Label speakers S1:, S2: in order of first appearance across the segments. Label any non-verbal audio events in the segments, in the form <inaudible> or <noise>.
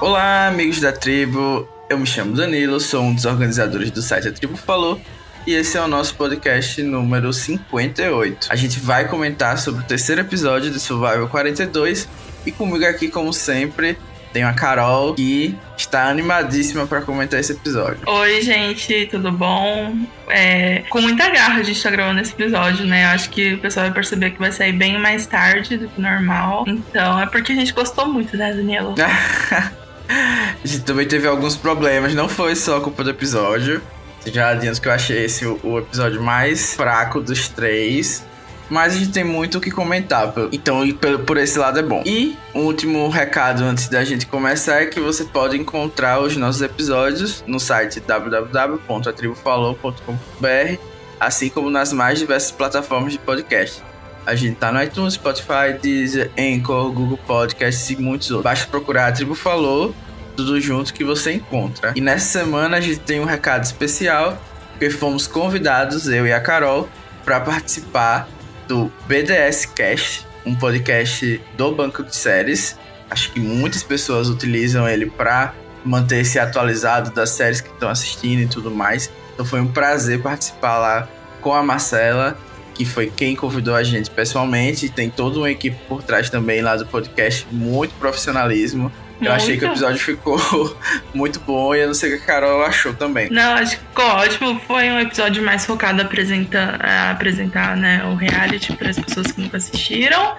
S1: Olá, amigos da tribo. Eu me chamo Danilo, sou um dos organizadores do site A Tribo Falou e esse é o nosso podcast número 58. A gente vai comentar sobre o terceiro episódio de Survival 42 e comigo aqui, como sempre, tem a Carol que está animadíssima para comentar esse episódio.
S2: Oi, gente, tudo bom? É, com muita garra a gente está gravando esse episódio, né? Acho que o pessoal vai perceber que vai sair bem mais tarde do que normal. Então é porque a gente gostou muito, né, Danilo? <laughs>
S1: a <laughs> gente também teve alguns problemas, não foi só culpa do episódio. Já adianto que eu achei esse o, o episódio mais fraco dos três. Mas a gente tem muito o que comentar. Então, por esse lado é bom. E um último recado antes da gente começar é que você pode encontrar os nossos episódios no site www.atribufalou.com.br, assim como nas mais diversas plataformas de podcast. A gente tá no iTunes, Spotify, Deezer, Anchor, Google Podcasts e muitos outros. Basta procurar a Tribo Falou tudo junto que você encontra. E nessa semana a gente tem um recado especial, porque fomos convidados, eu e a Carol, para participar do BDS Cast, um podcast do Banco de Séries. Acho que muitas pessoas utilizam ele para manter-se atualizado das séries que estão assistindo e tudo mais. Então foi um prazer participar lá com a Marcela, que foi quem convidou a gente pessoalmente. Tem toda uma equipe por trás também lá do podcast, muito profissionalismo. Eu achei que o episódio ficou <laughs> muito bom e eu não sei o que a Carol achou também.
S2: Não, acho que ficou ótimo. Foi um episódio mais focado a apresentar, a apresentar né, o reality para as pessoas que nunca assistiram.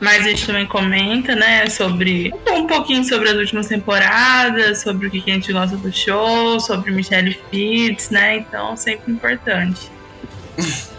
S2: Mas a gente também comenta, né, sobre um pouquinho sobre as últimas temporadas, sobre o que a gente gosta do show, sobre Michelle Fitz, né? Então, sempre importante. <laughs>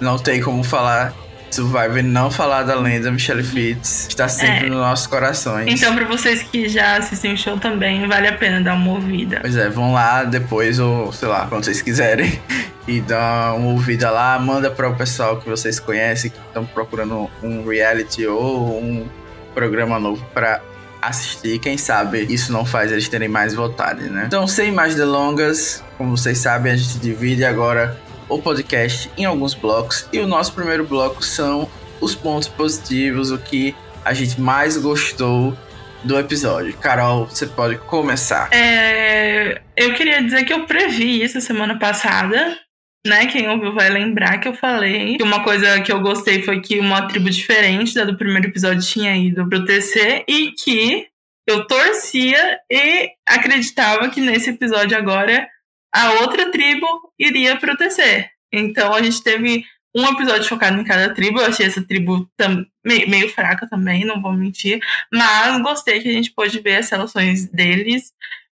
S1: não tem como falar Survivor não falar da lenda Michelle Fitz está sempre é. nos nossos corações.
S2: Então, para vocês que já assistem o show também, vale a pena dar uma ouvida.
S1: Pois é, vão lá depois, ou sei lá, quando vocês quiserem, <laughs> e dar uma ouvida lá. Manda para o pessoal que vocês conhecem, que estão procurando um reality ou um programa novo para assistir. Quem sabe isso não faz eles terem mais vontade, né? Então, sem mais delongas, como vocês sabem, a gente divide agora o podcast em alguns blocos. E o nosso primeiro bloco são os pontos positivos, o que a gente mais gostou do episódio. Carol, você pode começar.
S2: É, eu queria dizer que eu previ isso semana passada. Né, quem ouviu vai lembrar que eu falei que uma coisa que eu gostei foi que uma tribo diferente da do primeiro episódio tinha ido pro TC e que eu torcia e acreditava que nesse episódio agora a outra tribo iria proteger. Então a gente teve um episódio focado em cada tribo. Eu achei essa tribo meio fraca também, não vou mentir. Mas gostei que a gente pôde ver as relações deles.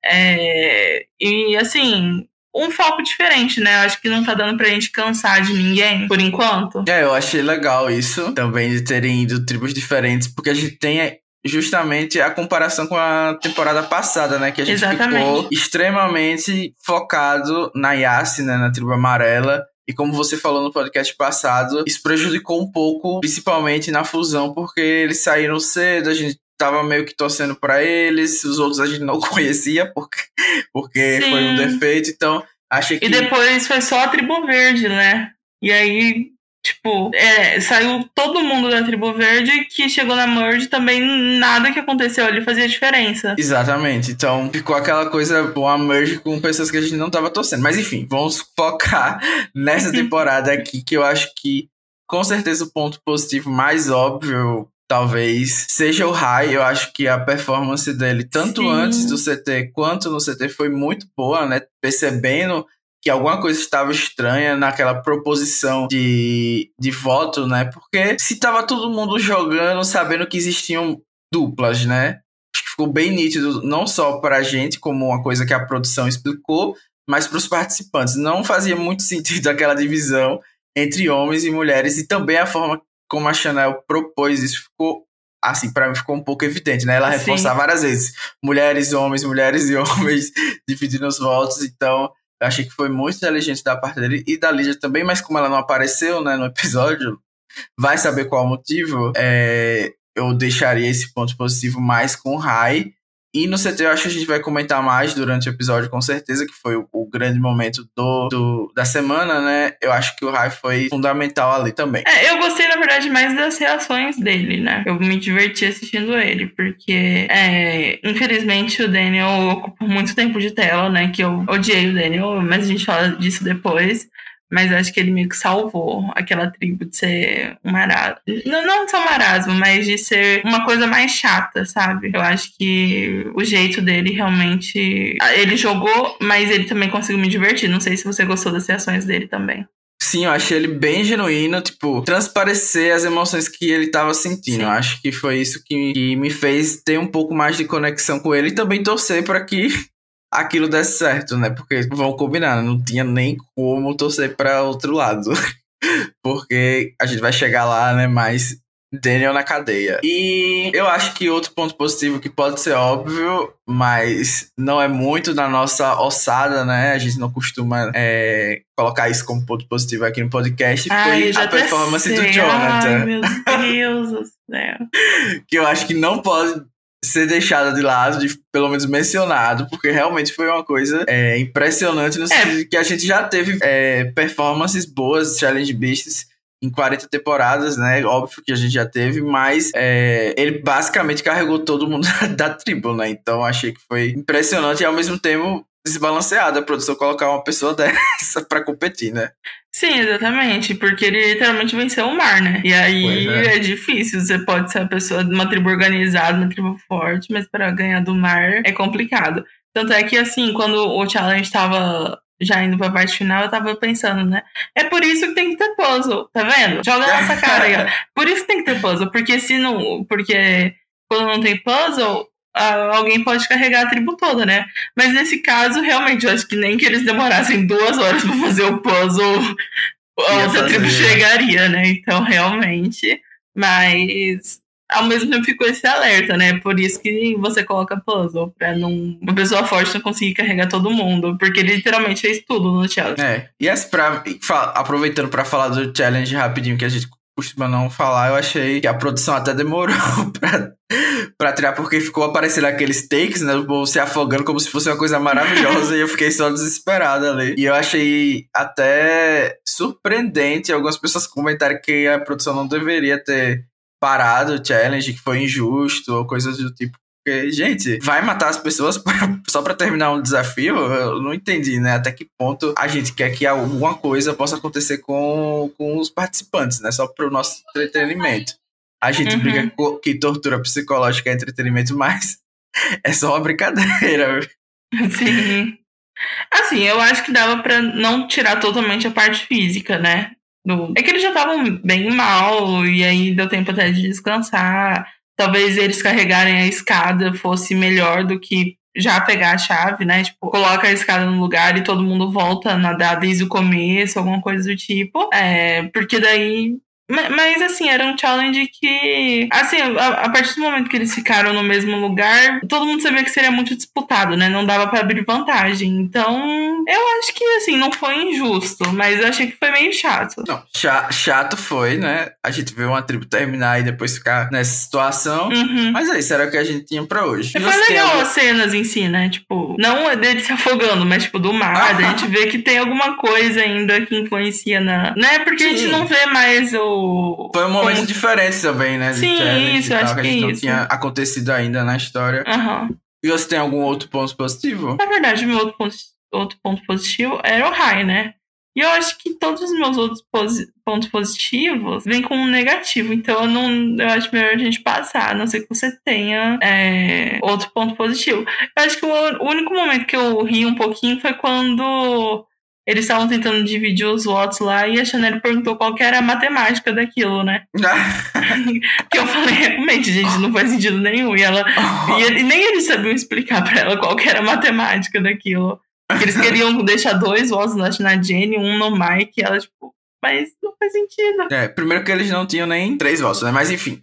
S2: É, e assim, um foco diferente, né? Acho que não tá dando pra gente cansar de ninguém, por enquanto.
S1: É, eu achei legal isso também de terem ido tribos diferentes, porque a gente tem justamente a comparação com a temporada passada, né? Que a gente Exatamente. ficou extremamente focado na Yassi, né? Na tribo amarela. E como você falou no podcast passado, isso prejudicou um pouco, principalmente na fusão, porque eles saíram cedo, a gente tava meio que torcendo para eles, os outros a gente não <laughs> conhecia, porque, porque foi um defeito, então achei que...
S2: E depois foi só a tribo verde, né? E aí Tipo, é, saiu todo mundo da tribo verde que chegou na merge também nada que aconteceu ali fazia diferença.
S1: Exatamente. Então ficou aquela coisa, uma merge com pessoas que a gente não tava torcendo. Mas enfim, vamos focar <laughs> nessa <laughs> temporada aqui que eu acho que com certeza o ponto positivo mais óbvio talvez seja o Rai. Eu acho que a performance dele, tanto Sim. antes do CT quanto no CT, foi muito boa, né? Percebendo que alguma coisa estava estranha naquela proposição de, de voto, né? Porque se tava todo mundo jogando sabendo que existiam duplas, né? Acho que ficou bem nítido, não só para a gente, como uma coisa que a produção explicou, mas para os participantes. Não fazia muito <laughs> sentido aquela divisão entre homens e mulheres e também a forma como a Chanel propôs isso ficou assim, para mim ficou um pouco evidente, né? Ela reforçava várias vezes mulheres, homens, mulheres e <laughs> homens dividindo os votos, então eu achei que foi muito inteligente da parte dele e da Lídia também, mas como ela não apareceu né, no episódio, vai saber qual o motivo. É, eu deixaria esse ponto positivo mais com o Rai. E no CT eu acho que a gente vai comentar mais durante o episódio, com certeza, que foi o, o grande momento do, do, da semana, né? Eu acho que o Rai foi fundamental ali também.
S2: É, eu gostei, na verdade, mais das reações dele, né? Eu me diverti assistindo ele, porque, é, infelizmente, o Daniel ocupa muito tempo de tela, né? Que eu odiei o Daniel, mas a gente fala disso depois. Mas acho que ele meio que salvou aquela tribo de ser um marasmo. Não, não só marasmo, mas de ser uma coisa mais chata, sabe? Eu acho que o jeito dele realmente. Ele jogou, mas ele também conseguiu me divertir. Não sei se você gostou das reações dele também.
S1: Sim, eu achei ele bem genuíno, tipo, transparecer as emoções que ele tava sentindo. Sim. Eu acho que foi isso que, que me fez ter um pouco mais de conexão com ele e também torcer para que aquilo desse certo, né? Porque vão combinar, não tinha nem como torcer para outro lado. <laughs> Porque a gente vai chegar lá, né? Mas Daniel na cadeia. E eu acho que outro ponto positivo que pode ser óbvio, mas não é muito na nossa ossada, né? A gente não costuma é, colocar isso como ponto positivo aqui no podcast.
S2: Ai,
S1: foi a performance
S2: sei.
S1: do Jonathan.
S2: Ai, meu <laughs> Deus do céu.
S1: que eu acho que não pode ser deixada de lado, de pelo menos mencionado, porque realmente foi uma coisa é, impressionante no é. sentido que a gente já teve é, performances boas, Challenge Beasts, em 40 temporadas, né? Óbvio que a gente já teve, mas é, ele basicamente carregou todo mundo <laughs> da tribo, né? Então achei que foi impressionante e ao mesmo tempo desbalanceada a produção colocar uma pessoa <laughs> dessa para competir, né?
S2: Sim, exatamente, porque ele literalmente venceu o mar, né? E aí é. é. difícil, você pode ser a pessoa de uma tribo organizada, uma tribo forte, mas para ganhar do mar é complicado. Tanto é que, assim, quando o challenge estava já indo pra parte final, eu tava pensando, né? É por isso que tem que ter puzzle, tá vendo? Joga nessa cara aí, ó. <laughs> Por isso que tem que ter puzzle, porque se não. Porque quando não tem puzzle, alguém pode carregar a tribo toda, né? Mas nesse caso, realmente, eu acho que nem que eles demorassem duas horas pra fazer o puzzle, a outra tribo chegaria, né? Então, realmente. Mas ao mesmo tempo ficou esse alerta, né? Por isso que você coloca puzzle, pra não, uma pessoa forte não conseguir carregar todo mundo, porque ele literalmente fez tudo no challenge.
S1: É, e as pra, aproveitando para falar do challenge rapidinho, que a gente costuma não falar, eu achei que a produção até demorou <laughs> pra, pra tirar, porque ficou aparecendo aqueles takes, né? O povo se afogando como se fosse uma coisa maravilhosa <laughs> e eu fiquei só desesperada ali. E eu achei até surpreendente algumas pessoas comentarem que a produção não deveria ter parado o challenge, que foi injusto, ou coisas do tipo. Porque, gente, vai matar as pessoas <laughs> só para terminar um desafio? Eu não entendi, né? Até que ponto a gente quer que alguma coisa possa acontecer com, com os participantes, né? Só para o nosso entretenimento. A gente uhum. briga que tortura psicológica é entretenimento, mas <laughs> é só uma brincadeira.
S2: Sim. Assim, eu acho que dava para não tirar totalmente a parte física, né? Do... É que eles já estavam bem mal, e aí deu tempo até de descansar. Talvez eles carregarem a escada fosse melhor do que já pegar a chave, né? Tipo, coloca a escada no lugar e todo mundo volta a nadar desde o começo, alguma coisa do tipo. É, porque daí mas, assim, era um challenge que. Assim, a, a, partir do momento que eles ficaram no mesmo lugar, todo mundo sabia que seria muito disputado, né? Não dava para abrir vantagem. Então, eu acho que, assim, não foi injusto, mas eu achei que foi meio chato.
S1: Não, chato foi, né? A gente viu uma tribo terminar e depois ficar nessa situação.
S2: Uhum.
S1: Mas aí, será que a gente tinha pra hoje?
S2: E foi legal as cenas em si, né? Tipo, não é dele se afogando, mas, tipo, do mar. Ah. A <laughs> gente vê que tem alguma coisa ainda que influencia na. Né? Porque Sim. a gente não vê mais o
S1: foi um momento como... diferente também, né?
S2: Sim, isso,
S1: tal,
S2: acho
S1: que,
S2: que, não
S1: isso. tinha acontecido ainda na história.
S2: Uhum.
S1: E você tem algum outro ponto positivo?
S2: Na verdade, meu outro ponto, outro ponto positivo era o Rai, né? E eu acho que todos os meus outros posi pontos positivos vêm com um negativo. Então eu não eu acho melhor a gente passar, a não ser que você tenha é, outro ponto positivo. Eu acho que o, o único momento que eu ri um pouquinho foi quando eles estavam tentando dividir os votos lá e a Chanel perguntou qual era a matemática daquilo, né? <laughs> que eu falei, realmente, gente, não faz sentido nenhum. E ela. e, ele, nem eles sabiam explicar pra ela qual era a matemática daquilo. Eles queriam deixar dois votos na Jenny, um no Mike, e ela, tipo, mas não faz sentido.
S1: É, primeiro que eles não tinham nem três votos, né? Mas enfim.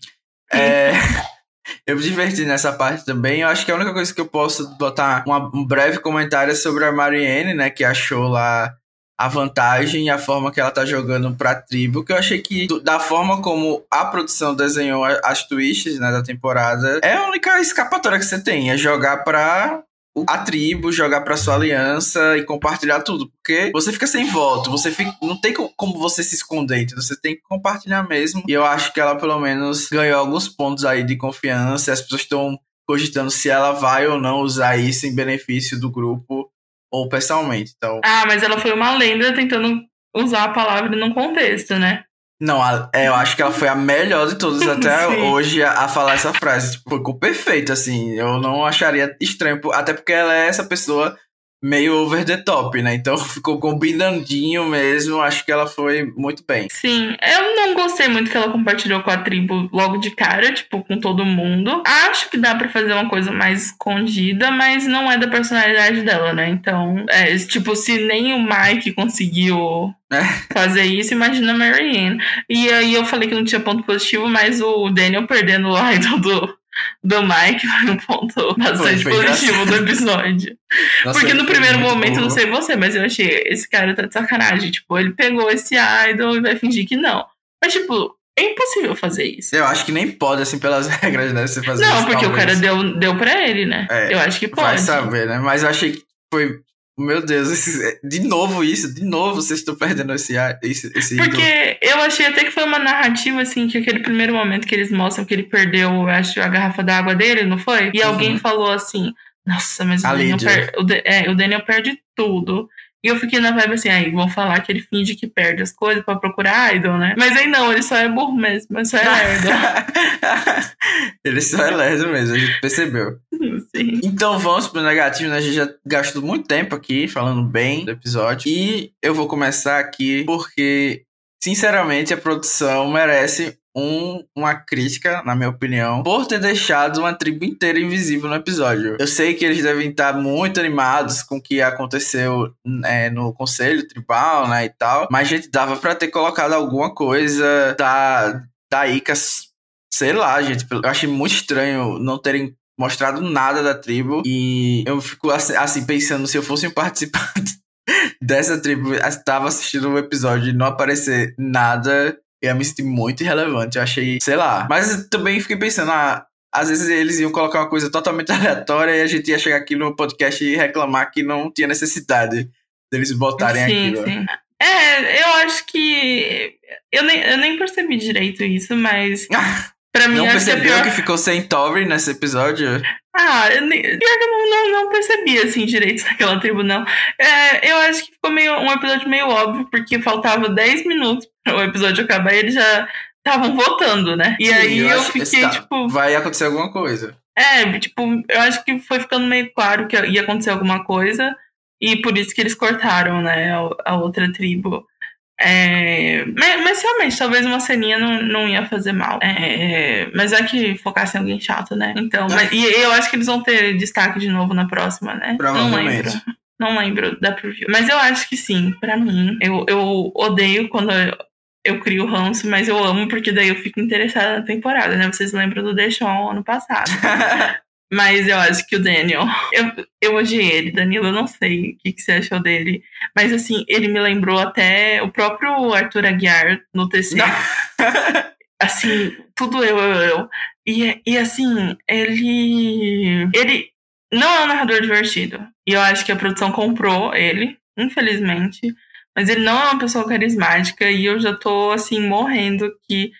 S1: É. <laughs> Eu me diverti nessa parte também. Eu acho que a única coisa que eu posso botar uma, um breve comentário é sobre a Marianne, né? Que achou lá a vantagem e a forma que ela tá jogando pra tribo, que eu achei que, da forma como a produção desenhou as twists, né, da temporada, é a única escapatória que você tem, é jogar pra a tribo, jogar pra sua aliança e compartilhar tudo. Porque você fica sem voto, você fica, não tem como você se esconder, então você tem que compartilhar mesmo. E eu acho que ela, pelo menos, ganhou alguns pontos aí de confiança. As pessoas estão cogitando se ela vai ou não usar isso em benefício do grupo ou pessoalmente. Então...
S2: Ah, mas ela foi uma lenda tentando usar a palavra num contexto, né?
S1: Não, a, é, eu acho que ela foi a melhor de todas até <laughs> hoje a, a, falar essa frase. Tipo, ficou perfeito, assim. Eu não acharia estranho, até porque ela é essa pessoa meio over the top, né? Então <laughs> ficou combinandinho mesmo. Acho que ela foi muito bem.
S2: Sim, eu não gostei muito que ela compartilhou com a tribo logo de cara, tipo, com todo mundo. Acho que dá para fazer uma coisa mais escondida, mas não é da personalidade dela, né? Então, é, tipo, se nem o Mike conseguiu é. fazer isso, imagina a Marianne. E aí eu falei que não tinha ponto positivo, mas o Daniel perdendo o idol <laughs> do, do Mike foi <laughs> um ponto bastante positivo do episódio. Nossa, Porque no primeiro momento, não sei você, mas eu achei, esse cara tá de sacanagem. Tipo, ele pegou esse idol e vai fingir que não. Mas, tipo, é impossível fazer isso.
S1: Eu acho que nem pode, assim, pelas <laughs> regras, né? Você fazer
S2: Não,
S1: isso,
S2: porque talvez. o cara deu, deu pra ele, né? É, eu acho que pode.
S1: Vai saber, né? Mas eu achei que foi meu Deus, esse, de novo isso, de novo vocês estão perdendo esse, esse, esse
S2: Porque ídolo. eu achei até que foi uma narrativa, assim, que aquele primeiro momento que eles mostram que ele perdeu, acho, a garrafa d'água dele, não foi? E uhum. alguém falou assim, nossa, mas o Daniel, per, o, é, o Daniel perde tudo. E eu fiquei na vibe assim, aí vão falar que ele finge que perde as coisas pra procurar idol, né? Mas aí não, ele só é burro mesmo, mas só é lerdo. <laughs>
S1: ele só é lerdo mesmo, a gente percebeu. <laughs>
S2: Sim.
S1: Então vamos pro negativo, né? A gente já gastou muito tempo aqui falando bem do episódio. E eu vou começar aqui porque, sinceramente, a produção merece um, uma crítica, na minha opinião, por ter deixado uma tribo inteira invisível no episódio. Eu sei que eles devem estar muito animados com o que aconteceu é, no conselho tribal, né, e tal, mas, gente, dava para ter colocado alguma coisa da, da Ica, sei lá, gente, eu achei muito estranho não terem mostrado nada da tribo e eu fico assim, assim pensando se eu fosse um participante <laughs> dessa tribo, estava assistindo um episódio e não aparecer nada, eu me senti muito irrelevante. Eu achei, sei lá. Mas também fiquei pensando, ah, às vezes eles iam colocar uma coisa totalmente <laughs> aleatória e a gente ia chegar aqui no podcast e reclamar que não tinha necessidade deles botarem
S2: sim,
S1: aquilo.
S2: Sim. É, eu acho que. Eu nem, eu nem percebi direito isso, mas. <laughs> Pra mim,
S1: não
S2: percebeu
S1: que, pior... que ficou sem Tori nesse episódio?
S2: Ah, eu nem... pior que eu não, não, não, percebi, assim, direito <laughs> naquela tribo, não. É, eu acho que ficou meio, um episódio meio óbvio, porque faltava 10 minutos para o episódio acabar e eles já estavam votando, né? E Sim, aí eu, eu fiquei, tá, tipo...
S1: Vai acontecer alguma coisa.
S2: É, tipo, eu acho que foi ficando meio claro que ia acontecer alguma coisa, e por isso que eles cortaram, né, a outra tribo. É, mas, mas, realmente, talvez uma ceninha não, não ia fazer mal. É, mas é que focasse em alguém chato, né? Então, mas, e eu acho que eles vão ter destaque de novo na próxima, né? Não lembro. Não lembro da preview. Mas eu acho que sim, para mim. Eu, eu odeio quando eu, eu crio ranço, mas eu amo porque daí eu fico interessada na temporada, né? Vocês lembram do Show ano passado. <laughs> Mas eu acho que o Daniel. Eu, eu odiei ele, Danilo, eu não sei o que, que você achou dele. Mas assim, ele me lembrou até o próprio Arthur Aguiar no TC. <laughs> assim, tudo eu, eu, eu. E, e assim, ele. Ele não é um narrador divertido. E eu acho que a produção comprou ele, infelizmente. Mas ele não é uma pessoa carismática. E eu já tô, assim, morrendo que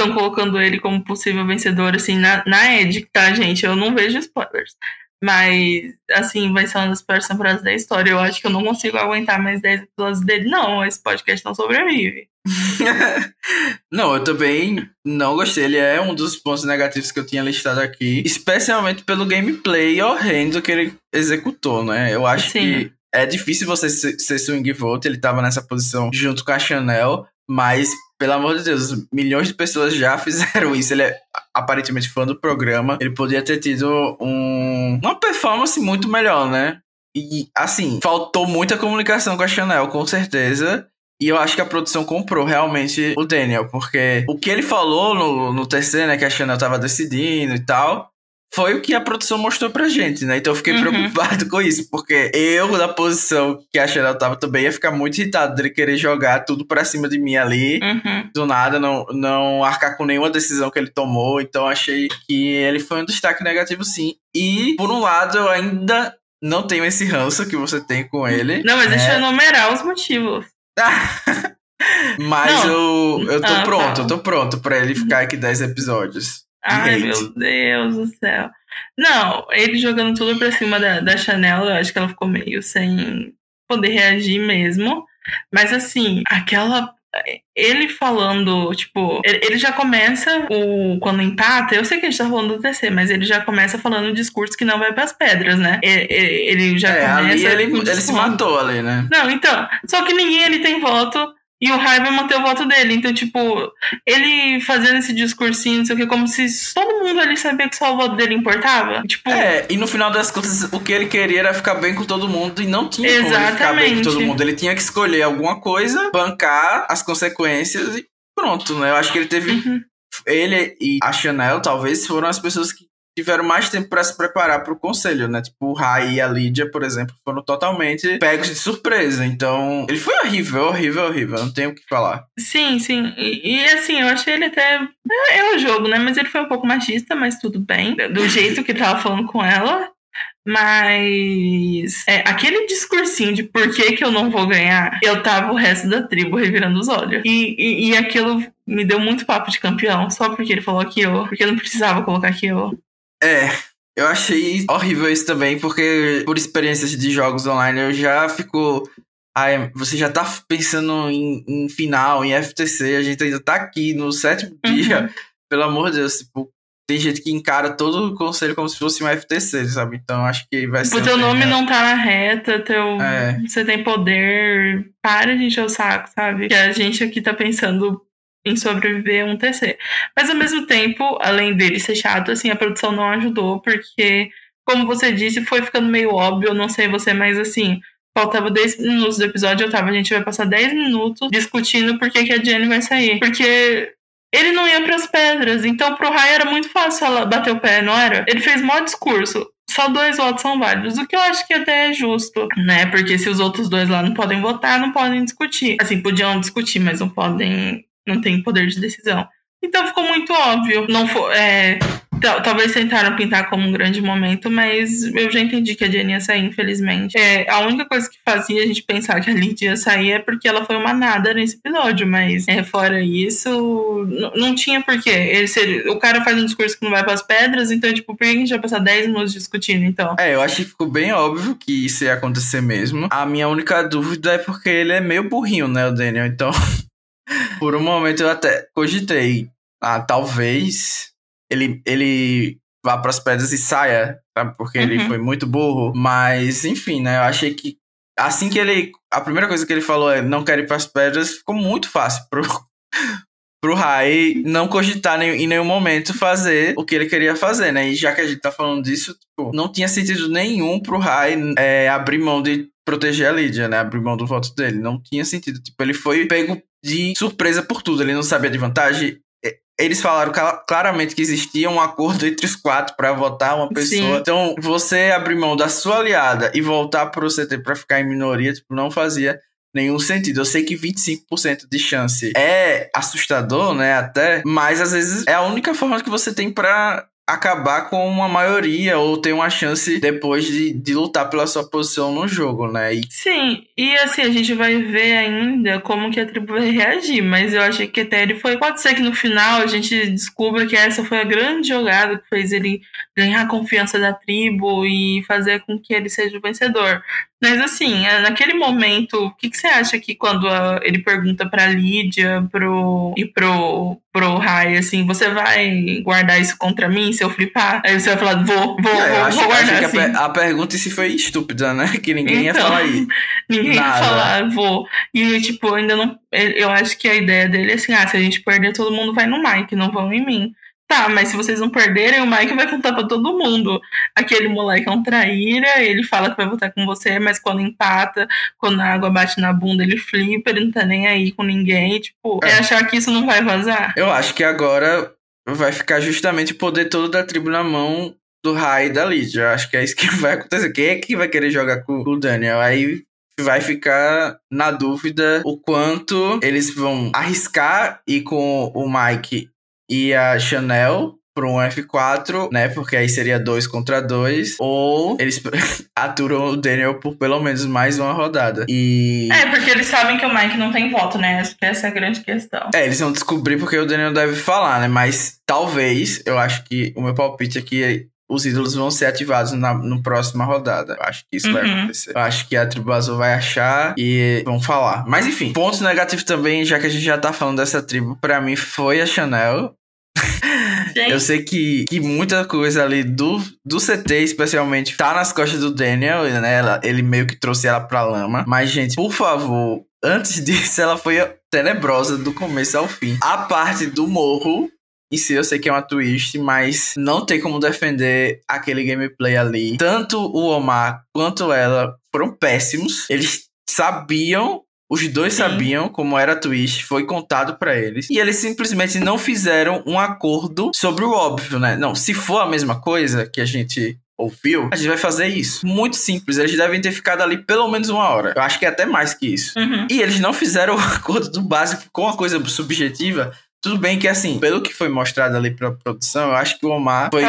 S2: estão colocando ele como possível vencedor, assim, na, na Ed, tá, gente? Eu não vejo spoilers. Mas, assim, vai ser uma das piores temporadas da história. Eu acho que eu não consigo aguentar mais 10 episódios dele. Não, esse podcast não sobrevive. <laughs>
S1: não, eu também não gostei. Ele é um dos pontos negativos que eu tinha listado aqui. Especialmente pelo gameplay horrendo que ele executou, né? Eu acho Sim. que é difícil você ser swing vote. Ele tava nessa posição junto com a Chanel. Mas pelo amor de Deus, milhões de pessoas já <laughs> fizeram isso. Ele é aparentemente fã do programa. Ele poderia ter tido um, uma performance muito melhor, né? E, assim, faltou muita comunicação com a Chanel, com certeza. E eu acho que a produção comprou realmente o Daniel, porque o que ele falou no, no TC, né, que a Chanel tava decidindo e tal, foi o que a produção mostrou pra gente, né? Então eu fiquei
S2: Uhum.
S1: preocupado com isso, porque eu, na posição que a Chanel tava também, ia ficar muito irritado dele querer jogar tudo pra cima de mim ali.
S2: Uhum.
S1: Do nada, não, não arcar com nenhuma decisão que ele tomou. Então achei que ele foi um destaque negativo, sim. E, por um lado, eu ainda não tenho esse ranço que você tem com ele.
S2: Não, mas deixa
S1: É.
S2: eu enumerar os motivos. <laughs>
S1: Mas
S2: Não.
S1: eu, eu tô
S2: Ah,
S1: pronto,
S2: tá.
S1: eu tô pronto pra ele ficar aqui 10 episódios.
S2: Ai, meu Deus do céu. Não, ele jogando tudo pra cima da, da Chanel, eu acho que ela ficou meio sem poder reagir mesmo. Mas assim, aquela. Ele falando, tipo, ele ele já começa o quando empata. Eu sei que a gente tá falando do TC, mas ele já começa falando um discurso que não vai pras pedras, né? Ele, ele já
S1: é,
S2: começa.
S1: ali ele, ele se matou ali, né?
S2: Não, então. Só que ninguém ali tem voto. E o Rai vai manter o voto dele. Então, tipo, ele fazendo esse discursinho, não sei o que, como se todo mundo ali sabia que só o voto dele importava. Tipo,
S1: É, e no final das contas, o que ele queria era ficar bem com todo mundo e não tinha como ele ficar bem com
S2: Exatamente.
S1: todo mundo. Ele tinha que escolher alguma coisa, bancar as consequências e pronto, né? Eu acho que ele teve.
S2: uhum.
S1: Ele e a Chanel, talvez, foram as pessoas que tiveram mais tempo pra se preparar pro conselho, né? Tipo, o Rai e a Lídia, por exemplo, foram totalmente pegos de surpresa. Então, ele foi horrível, horrível, horrível. Não tenho o que falar.
S2: Sim, sim. E, e, assim, eu achei ele até. É, é o jogo, né? Mas ele foi um pouco machista, mas tudo bem. Do jeito que tava falando com ela. Mas. É, aquele discursinho de por que, que eu não vou ganhar, eu tava o resto da tribo revirando os olhos. E, e, e aquilo me deu muito papo de campeão, só porque ele falou aquilo. Porque eu não precisava colocar aquilo.
S1: É, eu achei horrível isso também, porque por experiências de jogos online eu já fico. Ai, você já tá pensando em, em final, em FTC, a gente ainda tá aqui no sétimo
S2: Uhum.
S1: dia. <laughs> Pelo amor de Deus, tipo, tem gente que encara todo o conselho como se fosse um FTC, sabe? Então acho que vai ser.
S2: Tipo,
S1: um
S2: teu nome não tá na reta, teu,
S1: É.
S2: você tem poder. Para de encher o saco, sabe? Que a gente aqui tá pensando em sobreviver a um TC. Mas ao mesmo tempo, além dele ser chato, assim, a produção não ajudou, porque, como você disse, foi ficando meio óbvio, eu não sei você, mas assim. Faltava 10 minutos do episódio, eu tava, a gente vai passar 10 minutos discutindo por que, que a Jenny vai sair. Porque ele não ia pras pedras, então pro Rai era muito fácil ela bater o pé, não era? Ele fez mó discurso. Só dois votos são válidos, o que eu acho que até é justo, né? Porque se os outros dois lá não podem votar, não podem discutir. Assim, podiam discutir, mas não podem. Não tem poder de decisão. Então ficou muito óbvio. Não foi. É, tal- talvez tentaram pintar como um grande momento, mas eu já entendi que a Jenny ia sair, infelizmente. É, a única coisa que fazia a gente pensar que a Lydia ia sair é porque ela foi uma nada nesse episódio, mas é, fora isso, não tinha porquê. Ele, ser- o cara faz um discurso que não vai pras pedras, então, tipo, por que a gente vai passar 10 minutos discutindo, então?
S1: É, eu achei que ficou bem óbvio que isso ia acontecer mesmo. A minha única dúvida é porque ele é meio burrinho, né, o Daniel? Então, <laughs> por um momento eu até cogitei. Ah, talvez ele, ele vá pras pedras e saia, sabe? Porque ele
S2: Uhum.
S1: foi muito burro. Mas, enfim, né? Eu achei que assim que ele. A primeira coisa que ele falou é não quero ir pras pedras, ficou muito fácil pro. <laughs> Pro Rai não cogitar nem- em nenhum momento fazer o que ele queria fazer, né? E já que a gente tá falando disso, tipo, não tinha sentido nenhum pro Rai é, abrir mão de proteger a Lídia, né? Abrir mão do voto dele. Não tinha sentido. Tipo, ele foi pego de surpresa por tudo. Ele não sabia de vantagem. E- Eles falaram cla- claramente que existia um acordo entre os quatro pra votar uma pessoa.
S2: Sim.
S1: Então, você abrir mão da sua aliada e voltar pro CT pra ficar em minoria, tipo, não fazia nenhum sentido. Eu sei que 25% de chance é assustador, né, até, mas às vezes é a única forma que você tem pra acabar com uma maioria ou ter uma chance depois de, de lutar pela sua posição no jogo, né? E
S2: Sim, e assim, a gente vai ver ainda como que a tribo vai reagir, mas eu achei que até ele foi. Pode ser que no final a gente descubra que essa foi a grande jogada que fez ele ganhar a confiança da tribo e fazer com que ele seja o vencedor. Mas assim, é, naquele momento, o que, que você acha que quando ah, ele pergunta pra Lídia pro, e pro, pro Rai, assim, você vai guardar isso contra mim se eu flipar? Aí você vai falar, vou, vou,
S1: É, eu
S2: vou,
S1: achei,
S2: vou guardar
S1: que a,
S2: assim.
S1: per- a pergunta si foi estúpida, né? Que ninguém ia
S2: Então.
S1: falar aí. <laughs>
S2: Ninguém ia
S1: Nada.
S2: falar, vou. E, tipo, ainda não. Eu acho que a ideia dele é assim: ah, se a gente perder, todo mundo vai no Mike, não vão em mim. Tá, mas se vocês não perderem, o Mike vai contar pra todo mundo. Aquele moleque é um traíra, ele fala que vai votar com você, mas quando empata, quando a água bate na bunda, ele flipa, ele não tá nem aí com ninguém. Tipo, é,
S1: É.
S2: achar que isso não vai vazar.
S1: Eu acho que agora vai ficar justamente o poder todo da tribo na mão do Rai e da Lydia. Eu acho que é isso que <laughs> vai acontecer. Quem é que vai querer jogar com o Daniel? Aí vai ficar na dúvida o quanto eles vão arriscar ir com o Mike e a Chanel para um F4, né? Porque aí seria dois contra dois. Ou eles <laughs> aturam o Daniel por pelo menos mais uma rodada. E.
S2: É, porque eles sabem que o Mike não tem voto, né? Essa é a grande questão.
S1: É, eles vão descobrir porque o Daniel deve falar, né? Mas talvez, eu acho que o meu palpite aqui é os ídolos vão ser ativados na no próxima rodada. Eu acho que isso uhum. vai acontecer. Eu acho que a tribo azul vai achar e vão falar. Mas enfim, ponto negativo também, já que a gente já tá falando dessa tribo, para mim foi a Chanel. Eu sei que, que muita coisa ali do, do CT, especialmente, tá nas costas do Daniel, né? Ela, ele meio que trouxe ela pra lama. Mas, gente, por favor, antes <laughs> disso, ela foi tenebrosa do começo ao fim. A parte do morro. Em si, eu sei que é uma twist, mas não tem como defender aquele gameplay ali. Tanto o Omar quanto ela foram péssimos. Eles sabiam os dois Sim. sabiam como era a twist, foi contado para eles. E eles simplesmente não fizeram um acordo sobre o óbvio, né? Não, se for a mesma coisa que a gente ouviu, a gente vai fazer isso. Muito simples. Eles devem ter ficado ali pelo menos uma hora. Eu acho que é até mais que isso. Uhum. E eles não fizeram <laughs> o acordo do básico com a coisa subjetiva tudo bem que, assim, pelo que foi mostrado ali pra produção, eu acho que o Omar foi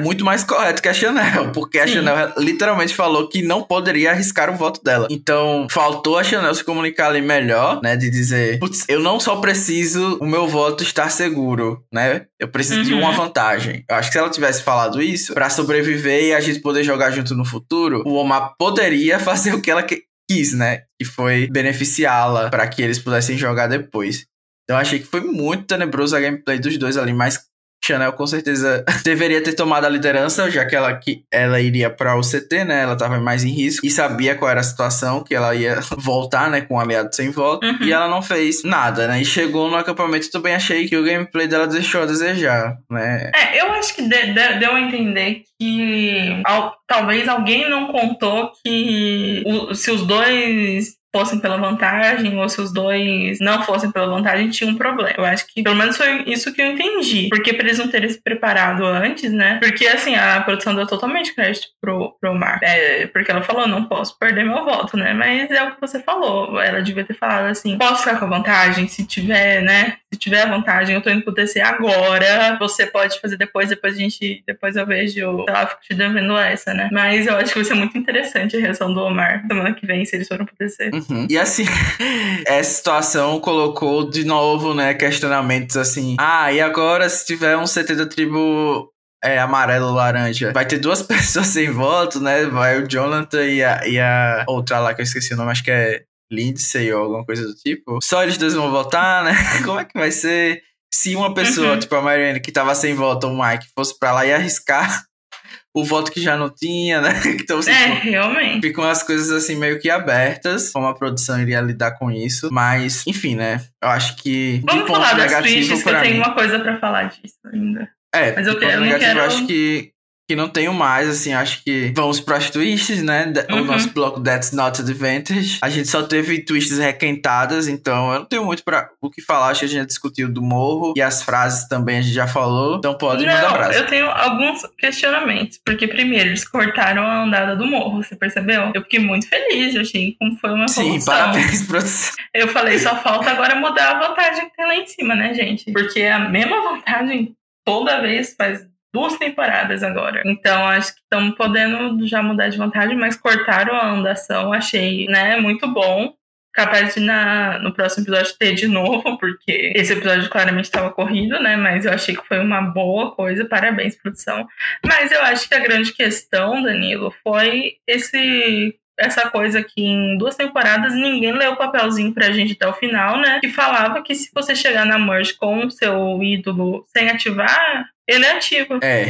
S1: muito mais correto que a Chanel, porque a Sim. Chanel literalmente falou que não poderia arriscar o voto dela. Então, faltou a Chanel se comunicar ali melhor, né? De dizer, putz, eu não só preciso o meu voto estar seguro, né? Eu preciso uhum. de uma uhum. vantagem. Eu acho que se ela tivesse falado isso, para sobreviver e a gente poder jogar junto no futuro, o Omar poderia <laughs> fazer o que ela quis, né? Que foi beneficiá-la para que eles pudessem jogar depois. Então achei que foi muito tenebroso a gameplay dos dois ali, mas Chanel com certeza <laughs> deveria ter tomado a liderança, já que ela, que ela iria para o CT, né? Ela estava mais em risco e sabia qual era a situação, que ela ia <laughs> voltar, né, com um aliado sem volta. Uhum. E ela não fez nada, né? E chegou no acampamento também achei que o gameplay dela deixou a desejar, né?
S2: É, eu acho que de, de, deu a entender que ao, talvez alguém não contou que o, se os dois fossem pela vantagem ou se os dois não fossem pela vantagem, tinha um problema. Eu acho que pelo menos foi isso que eu entendi. Porque pra eles não terem se preparado antes, né? Porque assim, a produção deu totalmente crédito pro, pro Mar. É, porque ela falou, não posso perder meu voto, né? Mas é o que você falou. Ela devia ter falado assim: posso ficar com a vantagem? Se tiver, né? Se tiver vantagem, eu tô indo pro TC agora. Você pode fazer depois, depois a gente. Depois eu vejo. Sei lá, fico te devendo essa, né? Mas eu acho que vai ser muito interessante a reação do Omar semana que vem, se eles foram pro TC.
S1: Uhum. E assim, <laughs> essa situação colocou de novo, né, questionamentos assim. Ah, e agora se tiver um CT da tribo é, amarelo laranja. Vai ter duas <laughs> pessoas sem voto, né? Vai o Jonathan e a, e a outra lá que eu esqueci o nome, acho que é Lindsay ou alguma coisa do tipo. Só eles dois vão votar, né? <laughs> Como é que vai ser? Se uma pessoa, uhum. tipo a Marianne, que tava sem voto, o Mike, fosse pra lá e arriscar <laughs> o voto que já não tinha, né? <laughs>
S2: Então, assim, é, realmente.
S1: Ficam as coisas assim meio que abertas, como a produção iria lidar com isso. Mas, enfim, né? Eu acho que.
S2: Vamos falar das twists, que eu tenho uma coisa para falar disso ainda. É,
S1: mas eu, quero, eu negativo, quero... eu acho que que não tenho mais, assim, acho que vamos pras twists, né? Uhum. O nosso bloco That's Not Advantage. A gente só teve twists requentadas, então eu não tenho muito pra o que falar. Acho que a gente já discutiu do morro e as frases também a gente já falou. Então pode não, mandar brasa.
S2: Eu tenho alguns questionamentos, porque primeiro eles cortaram a andada do morro, você percebeu? Eu fiquei muito feliz, eu achei como foi uma
S1: Sim, evolução. parabéns, produção.
S2: Eu falei, só falta agora mudar a vantagem que tem lá em cima, né, gente? Porque é a mesma vantagem toda vez faz duas temporadas agora. Então acho que estamos podendo já mudar de vantagem, mas cortaram a andação, achei, né, muito bom. Capaz de na, no próximo episódio ter de novo, porque esse episódio claramente estava corrido, né? Mas eu achei que foi uma boa coisa. Parabéns, produção. Mas eu acho que a grande questão, Danilo, foi esse essa coisa que em duas temporadas ninguém leu o papelzinho pra gente até o final, né? Que falava que se você chegar na merge com o seu ídolo sem ativar, ele é ativo. <laughs>
S1: É.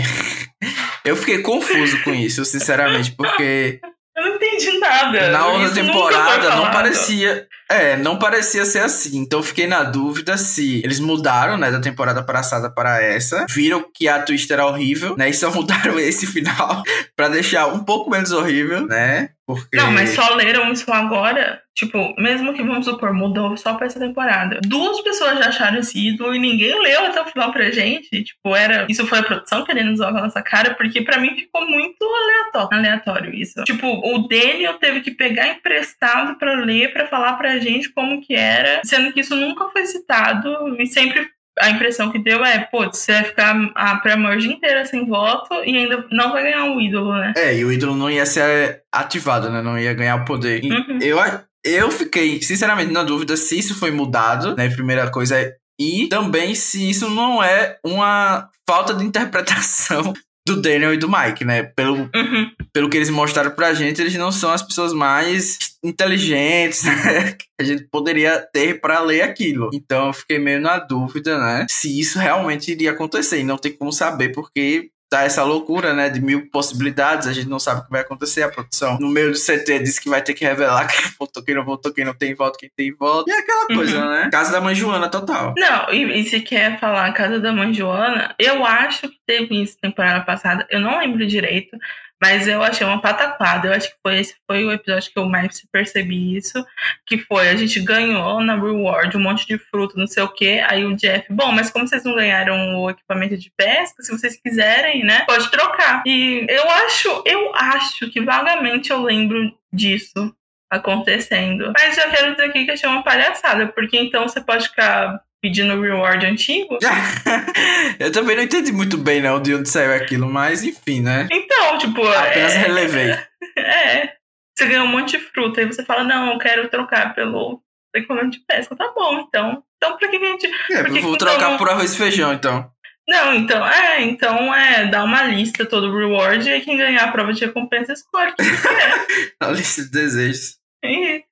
S1: Eu fiquei confuso com isso, sinceramente, porque. <laughs>
S2: Eu não entendi nada.
S1: Na outra temporada não parecia. É, não parecia ser assim. Então fiquei na dúvida se eles mudaram, né, da temporada passada para essa. Viram que a twist era horrível, né? E só <laughs> mudaram esse final <laughs> para deixar um pouco menos horrível, né? Porque...
S2: Não, mas só leram isso agora. Tipo, mesmo que vamos supor, mudou só pra essa temporada. Duas pessoas já acharam esse ídolo e ninguém leu até o final pra gente. Tipo, era. Isso foi a produção querendo usar na nossa cara, porque pra mim ficou muito aleatório, aleatório isso. Tipo, o Daniel teve que pegar emprestado pra ler, pra falar pra gente como que era, sendo que isso nunca foi citado e sempre a impressão que deu é, pô, você vai ficar a pré-merge inteira sem voto e ainda não vai ganhar um ídolo, né?
S1: É, e o ídolo não ia ser ativado, né? Não ia ganhar o poder. Uhum. Eu, eu fiquei, sinceramente, na dúvida se isso foi mudado, né? Primeira coisa. E também se isso não é uma falta de interpretação <laughs> do Daniel e do Mike, né? Pelo, uhum. Pelo que eles mostraram pra gente, eles não são as pessoas mais inteligentes né? <laughs> que a gente poderia ter para ler aquilo. Então eu fiquei meio na dúvida, né? Se isso realmente iria acontecer. E não tem como saber, porque tá essa loucura, né, de mil possibilidades, a gente não sabe o que vai acontecer, a produção no meio do CT disse que vai ter que revelar <laughs> quem votou, quem não votou, quem não tem voto, quem tem voto, e é aquela coisa, uhum. né, casa da mãe Joana total.
S2: Não, e, e se quer falar casa da mãe Joana, eu acho que teve isso temporada passada, eu não lembro direito, mas eu achei uma pataquada. Eu acho que foi esse foi o episódio que eu mais percebi isso. Que foi, a gente ganhou na reward um monte de fruto, não sei o quê. Aí o Jeff, bom, mas como vocês não ganharam o equipamento de pesca, se vocês quiserem, né? Pode trocar. E eu acho, eu acho que vagamente eu lembro disso acontecendo. Mas já quero dizer aqui que achei uma palhaçada, porque então você pode ficar pedindo reward antigo. <laughs>
S1: eu também não entendi muito bem, não, de onde saiu aquilo, mas enfim, né?
S2: Então, tipo.
S1: Apenas é, relevei.
S2: É. Você ganha um monte de fruta e você fala, não, eu quero trocar pelo equipamento de pesca. Tá bom, então. Então, pra que a gente.
S1: É,
S2: eu
S1: vou trocar então... por arroz e feijão, então.
S2: Não, então, é, então é, dá uma lista todo o reward e quem ganhar a prova de recompensa escolhe <laughs>
S1: a lista de desejos.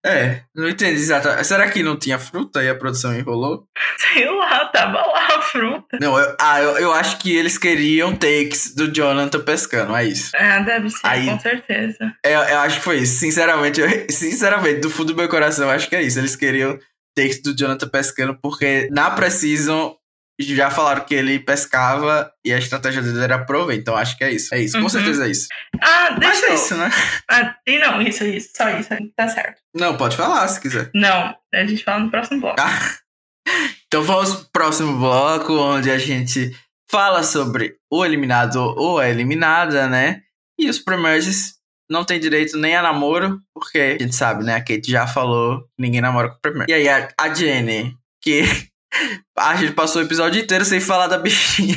S1: É, não entendi exatamente. Será que não tinha fruta e a produção enrolou?
S2: Sei lá, tava lá a fruta.
S1: Não, eu, ah, eu, eu acho que eles queriam takes do Jonathan pescando, é isso.
S2: Ah, deve ser, Aí, com certeza.
S1: Eu, eu acho que foi isso. Sinceramente, eu, sinceramente, do fundo do meu coração, eu acho que é isso. Eles queriam takes do Jonathan pescando, porque na Precision já falaram que ele pescava e a estratégia dele era prova, então acho que é isso. É isso, com uhum. certeza é isso.
S2: Ah, deixa Mas
S1: é isso, né?
S2: Ah, e não, isso, isso, só isso, tá certo.
S1: Não, pode falar se quiser.
S2: Não, a gente fala no próximo bloco.
S1: Ah. Então vamos pro próximo bloco, onde a gente fala sobre o eliminado ou a eliminada, né? E os pre-merges não tem direito nem a namoro, porque a gente sabe, né? A Kate já falou, ninguém namora com o pre E aí a, a Jenny, que a gente passou o episódio inteiro sem falar da bichinha.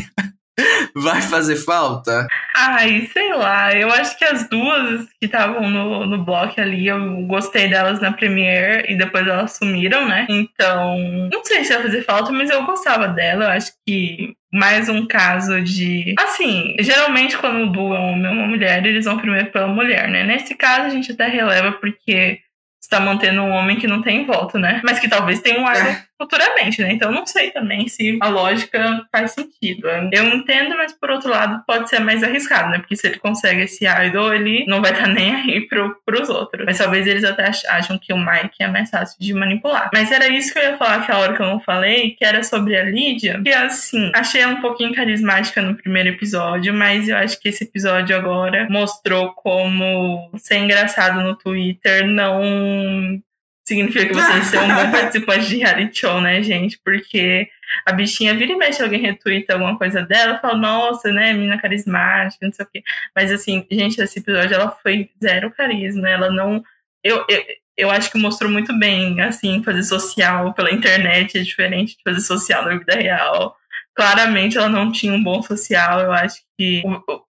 S1: Vai fazer falta?
S2: Ai, sei lá. Eu acho que as duas que estavam no, no bloco ali, eu gostei delas na Premiere e depois elas sumiram, né? Então, não sei se vai fazer falta, mas eu gostava dela. Eu acho que mais um caso de. Assim, geralmente quando o duo é um homem ou uma mulher, eles vão primeiro pela mulher, né? Nesse caso, a gente até releva porque está mantendo um homem que não tem voto, né? Mas que talvez tenha um idol é. Futuramente, né? Então não sei também se a lógica faz sentido. Eu entendo, mas por outro lado pode ser mais arriscado, né? Porque se ele consegue esse idol, ele não vai estar <laughs> nem aí pro, pros outros. Mas talvez eles até acham que o Mike é mais fácil de manipular. Mas era isso que eu ia falar aquela hora que eu não falei, que era sobre a Lídia. Que assim, achei ela um pouquinho carismática no primeiro episódio, mas eu acho que esse episódio agora mostrou como ser engraçado no Twitter não significa que você é um bom <laughs> participante de reality show, né, gente? Porque a bichinha vira e mexe, alguém retuita alguma coisa dela, fala, nossa, né, menina carismática, não sei o quê. Mas, assim, gente, esse episódio, ela foi zero carisma, ela não... Eu, eu, eu acho que mostrou muito bem, assim, fazer social pela internet é diferente de fazer social na vida real. Claramente ela não tinha um bom social, eu acho que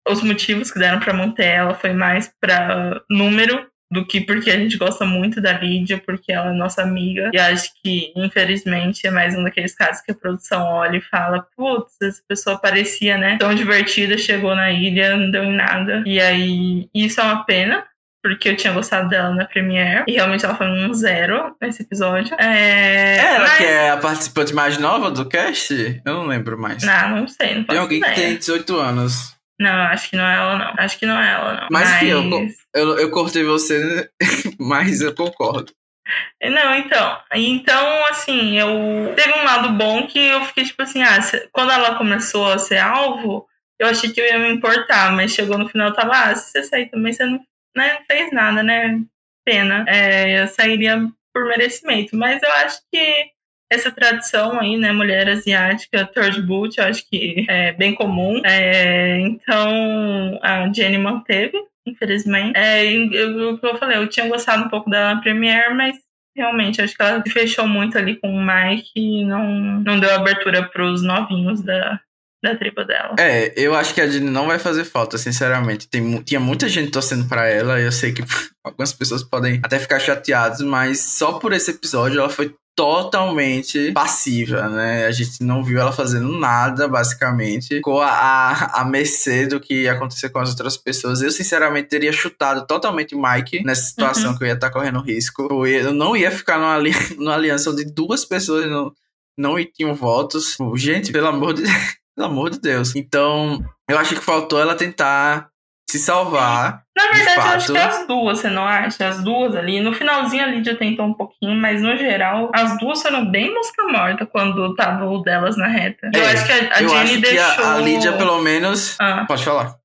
S2: os motivos que deram para manter ela foi mais para número do que porque a gente gosta muito da Lídia, porque ela é nossa amiga. E acho que, infelizmente, é mais um daqueles casos que a produção olha e fala: putz, essa pessoa parecia, né, tão divertida, chegou na ilha, não deu em nada. E aí, isso é uma pena, porque eu tinha gostado dela na Premiere. E realmente ela foi um zero nesse episódio. É,
S1: ela mas... que é a participante mais nova do cast? Eu não lembro mais.
S2: Não, não sei. Não
S1: tem alguém ideia. que tem 18 anos.
S2: Não, acho que não é ela, não. Acho que não é ela, não.
S1: Mas, mas... Enfim, eu, eu, cortei você, <laughs> mas eu concordo.
S2: Não, então. Então, assim, eu. Teve um lado bom que eu fiquei tipo assim, ah, quando ela começou a ser alvo, eu achei que eu ia me importar, mas chegou no final, eu tava, ah, se você sair também, você não, né, fez nada, né? Pena. É, eu sairia por merecimento. Mas eu acho que essa tradição aí, né, mulher asiática, third boot, eu acho que é bem comum. É, então, a Jenny manteve, infelizmente. É, eu, eu falei, eu tinha gostado um pouco dela na Premiere, mas realmente acho que ela fechou muito ali com o Mike e não, não deu abertura para os novinhos da, da tribo dela.
S1: É, eu acho que a Jenny não vai fazer falta, sinceramente. Tem, tinha muita gente torcendo para ela, eu sei que <laughs> algumas pessoas podem até ficar chateadas, mas só por esse episódio ela foi totalmente passiva, né? A gente não viu ela fazendo nada, basicamente. Ficou a, a, a mercê do que ia acontecer com as outras pessoas. Eu, sinceramente, teria chutado totalmente Mike nessa situação uhum. que eu ia estar correndo risco. Eu, ia, eu não ia ficar numa, ali, <laughs> numa aliança onde duas pessoas não, não tinham votos. Gente, pelo amor de <laughs> Pelo amor de Deus. Então, eu acho que faltou ela tentar se salvar.
S2: Na verdade, eu acho que as duas, você não acha? As duas ali. No finalzinho a Lídia tentou um pouquinho, mas no geral, as duas foram bem mosca morta quando tava o delas na reta. É, eu acho que a, a eu Jenny acho deixou. Que
S1: a, a Lídia, pelo menos. Ah. Pode falar.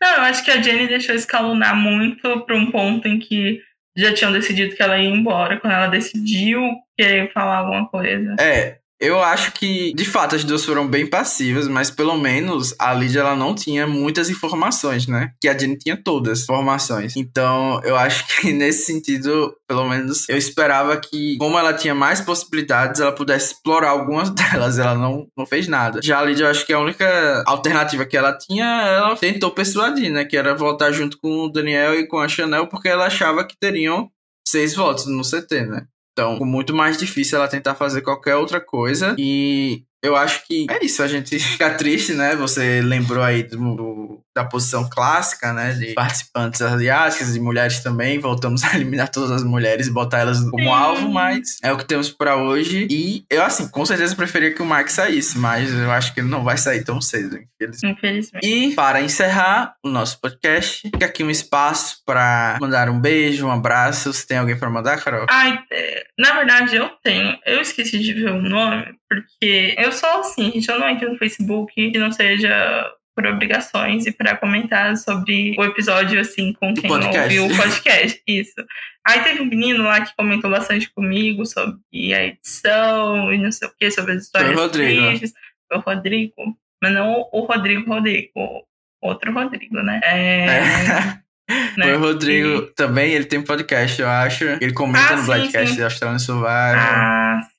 S2: Não, eu acho que a Jenny deixou escalonar muito pra um ponto em que já tinham decidido que ela ia embora, quando ela decidiu querer falar alguma coisa.
S1: É, eu acho que, de fato, as duas foram bem passivas, mas pelo menos a Lídia ela não tinha muitas informações, né? Que a Jenny tinha todas as informações. Então, eu acho que <laughs> nesse sentido, pelo menos, eu esperava que, como ela tinha mais possibilidades, ela pudesse explorar algumas <laughs> delas. Ela não, não fez nada. Já a Lídia, eu acho que a única alternativa que ela tinha, ela tentou persuadir, né? Que era voltar junto com o Daniel e com a Chanel, porque ela achava que teriam seis votos no CT, né? Então, muito mais difícil ela tentar fazer qualquer outra coisa. E eu acho que é isso, a gente <laughs> fica triste, né? Você lembrou aí do, do, da posição clássica, né? De participantes asiáticas e mulheres também. Voltamos <laughs> a eliminar todas as mulheres e botar elas como Sim. alvo, mas é o que temos para hoje. E eu, assim, com certeza preferia que o Mark saísse, mas eu acho que ele não vai sair tão cedo,
S2: infelizmente. infelizmente.
S1: E para encerrar o nosso podcast, fica aqui um espaço para mandar um beijo, um abraço. Se tem alguém para mandar, Carol?
S2: Ai, é, na verdade eu tenho. Eu esqueci de ver o nome, porque eu sou assim, gente, eu não entro no Facebook que não seja por obrigações e para comentar sobre o episódio, assim, com quem ouviu o podcast. <laughs> Isso. Aí teve um menino lá que comentou bastante comigo sobre a edição e não sei o que, sobre as histórias
S1: Foi o Rodrigo.
S2: tristes. Foi o Rodrigo. Mas não o Rodrigo Rodrigo, outro Rodrigo, né? É...
S1: é. <laughs> Né? O Rodrigo e... também, ele tem podcast, eu acho. Ele comenta ah, no podcast de Australian Survival.
S2: Ah, sim.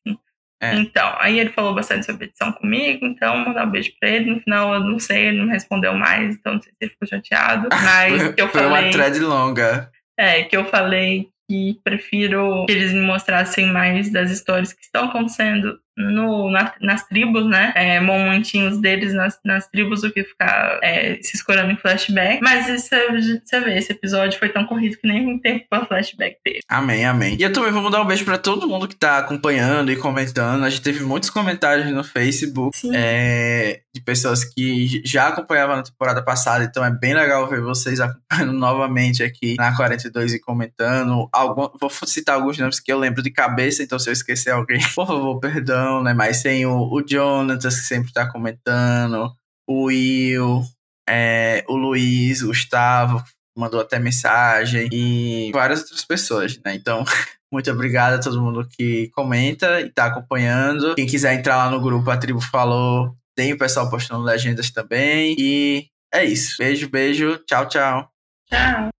S2: É. Então, aí ele falou bastante sobre edição comigo, então mandar um beijo pra ele. No final, eu não sei, ele não respondeu mais, então não sei se ele ficou chateado. <laughs> Mas
S1: foi,
S2: que eu
S1: foi
S2: falei.
S1: uma thread longa.
S2: É, que eu falei que prefiro que eles me mostrassem mais das histórias que estão acontecendo no, na, nas tribos, né? É, momentinhos deles nas, nas tribos do que ficar é, se escorando em flashback. Mas você, você vê, esse episódio foi tão corrido que nem um tempo pra flashback dele.
S1: Amém, amém. E eu também vou mandar um beijo pra todo mundo que tá acompanhando e comentando. A gente teve muitos comentários no Facebook é, de pessoas que já acompanhavam na temporada passada, então é bem legal ver vocês acompanhando <laughs> novamente aqui na 42 e comentando. Algum, vou citar alguns nomes que eu lembro de cabeça, então se eu esquecer alguém, <laughs> por favor, perdão né? Mas tem o, o Jonathan, que sempre tá comentando, o Will, é, o Luiz, o Gustavo, mandou até mensagem, e várias outras pessoas, né? Então, <laughs> muito obrigado a todo mundo que comenta e tá acompanhando. Quem quiser entrar lá no grupo, a tribo falou, tem o pessoal postando legendas também. E é isso. Beijo, beijo. Tchau, tchau.
S2: Tchau.